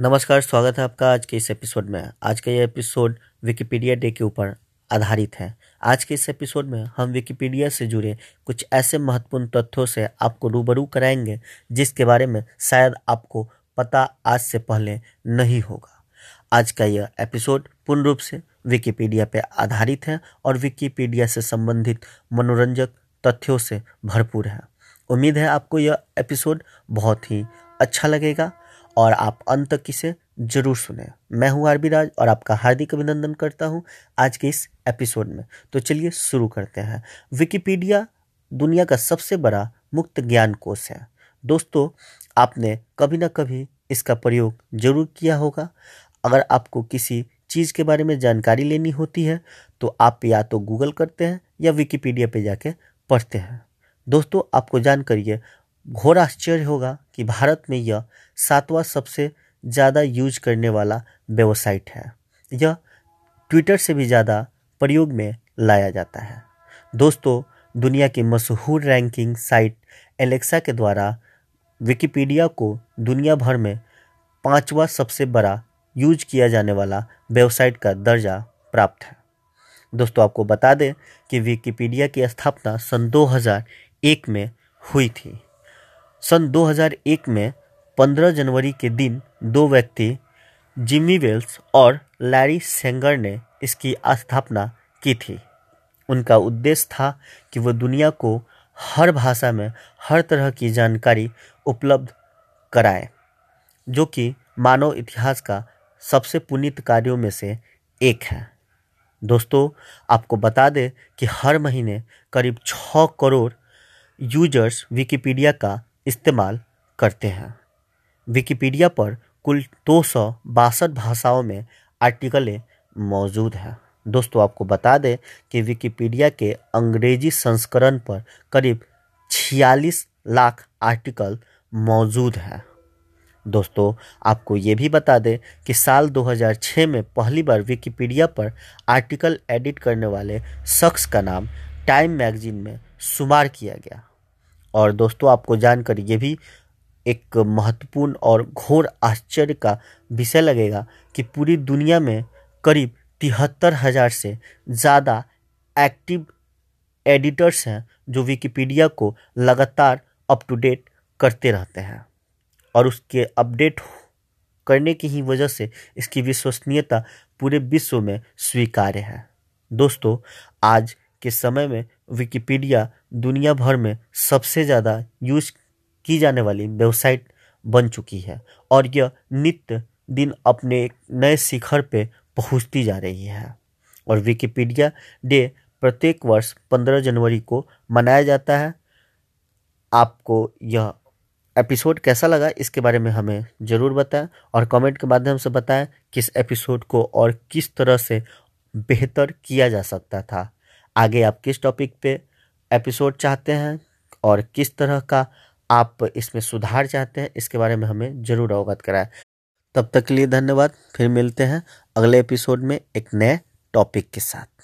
नमस्कार, स्वागत है आपका आज के इस एपिसोड में। आज का ये एपिसोड विकिपीडिया डे के ऊपर आधारित है। आज के इस एपिसोड में हम विकिपीडिया से जुड़े कुछ ऐसे महत्वपूर्ण तथ्यों से आपको रूबरू कराएँगे, जिसके बारे में शायद आपको पता आज से पहले नहीं होगा। आज का यह एपिसोड पूर्ण रूप से विकिपीडिया पर आधारित है और विकिपीडिया से संबंधित मनोरंजक तथ्यों से भरपूर है। उम्मीद है आपको यह एपिसोड बहुत ही अच्छा लगेगा और आप अंत तक इसे ज़रूर सुने। मैं हूँ आरबी राज और आपका हार्दिक अभिनंदन करता हूँ आज के इस एपिसोड में। तो चलिए शुरू करते हैं। विकिपीडिया दुनिया का सबसे बड़ा मुक्त ज्ञान कोश है। दोस्तों, आपने कभी ना कभी इसका प्रयोग ज़रूर किया होगा। अगर आपको किसी चीज़ के बारे में जानकारी लेनी होती है तो आप या तो गूगल करते हैं या विकिपीडिया पे जाके पढ़ते हैं। दोस्तों, आपको जानकर घोर आश्चर्य होगा कि भारत में यह सातवां सबसे ज़्यादा यूज़ करने वाला वेबसाइट है। यह ट्विटर से भी ज़्यादा प्रयोग में लाया जाता है। दोस्तों, दुनिया की मशहूर रैंकिंग साइट एलेक्सा के द्वारा विकिपीडिया को दुनिया भर में पांचवा सबसे बड़ा यूज़ किया जाने वाला वेबसाइट का दर्जा प्राप्त है। दोस्तों, आपको बता दें कि विकिपीडिया की स्थापना सन 2001 में हुई थी। सन 2001 में 15 जनवरी के दिन दो व्यक्ति, जिमी वेल्स और लैरी सेंगर ने इसकी स्थापना की थी। उनका उद्देश्य था कि वह दुनिया को हर भाषा में हर तरह की जानकारी उपलब्ध कराए, जो कि मानव इतिहास का सबसे पुनीत कार्यों में से एक है। दोस्तों, आपको बता दें कि हर महीने करीब छः करोड़ यूज़र्स विकिपीडिया का इस्तेमाल करते हैं। विकिपीडिया पर कुल दो सौ बासठ भाषाओं में आर्टिकलें मौजूद हैं। दोस्तों, आपको बता दें कि विकिपीडिया के अंग्रेज़ी संस्करण पर करीब छियालीस लाख आर्टिकल मौजूद हैं। दोस्तों, आपको ये भी बता दें कि साल 2006 में पहली बार विकिपीडिया पर आर्टिकल एडिट करने वाले शख्स का नाम टाइम मैगजीन में शुमार किया गया। और दोस्तों, आपको जानकर ये भी एक महत्वपूर्ण और घोर आश्चर्य का विषय लगेगा कि पूरी दुनिया में करीब तिहत्तर हज़ार से ज़्यादा एक्टिव एडिटर्स हैं जो विकिपीडिया को लगातार अप टू डेट करते रहते हैं। और उसके अपडेट करने की ही वजह से इसकी विश्वसनीयता पूरे विश्व में स्वीकार्य है। दोस्तों, आज के समय में विकिपीडिया दुनिया भर में सबसे ज़्यादा यूज़ की जाने वाली वेबसाइट बन चुकी है और यह नित्य दिन अपने नए शिखर पे पहुँचती जा रही है। और विकिपीडिया डे प्रत्येक वर्ष 15 जनवरी को मनाया जाता है। आपको यह एपिसोड कैसा लगा इसके बारे में हमें ज़रूर बताएँ और कमेंट के माध्यम से बताएँ किस एपिसोड को और किस तरह से बेहतर किया जा सकता था। आगे आप किस टॉपिक पे एपिसोड चाहते हैं और किस तरह का आप इसमें सुधार चाहते हैं, इसके बारे में हमें ज़रूर अवगत कराएँ। तब तक के लिए धन्यवाद, फिर मिलते हैं अगले एपिसोड में एक नए टॉपिक के साथ।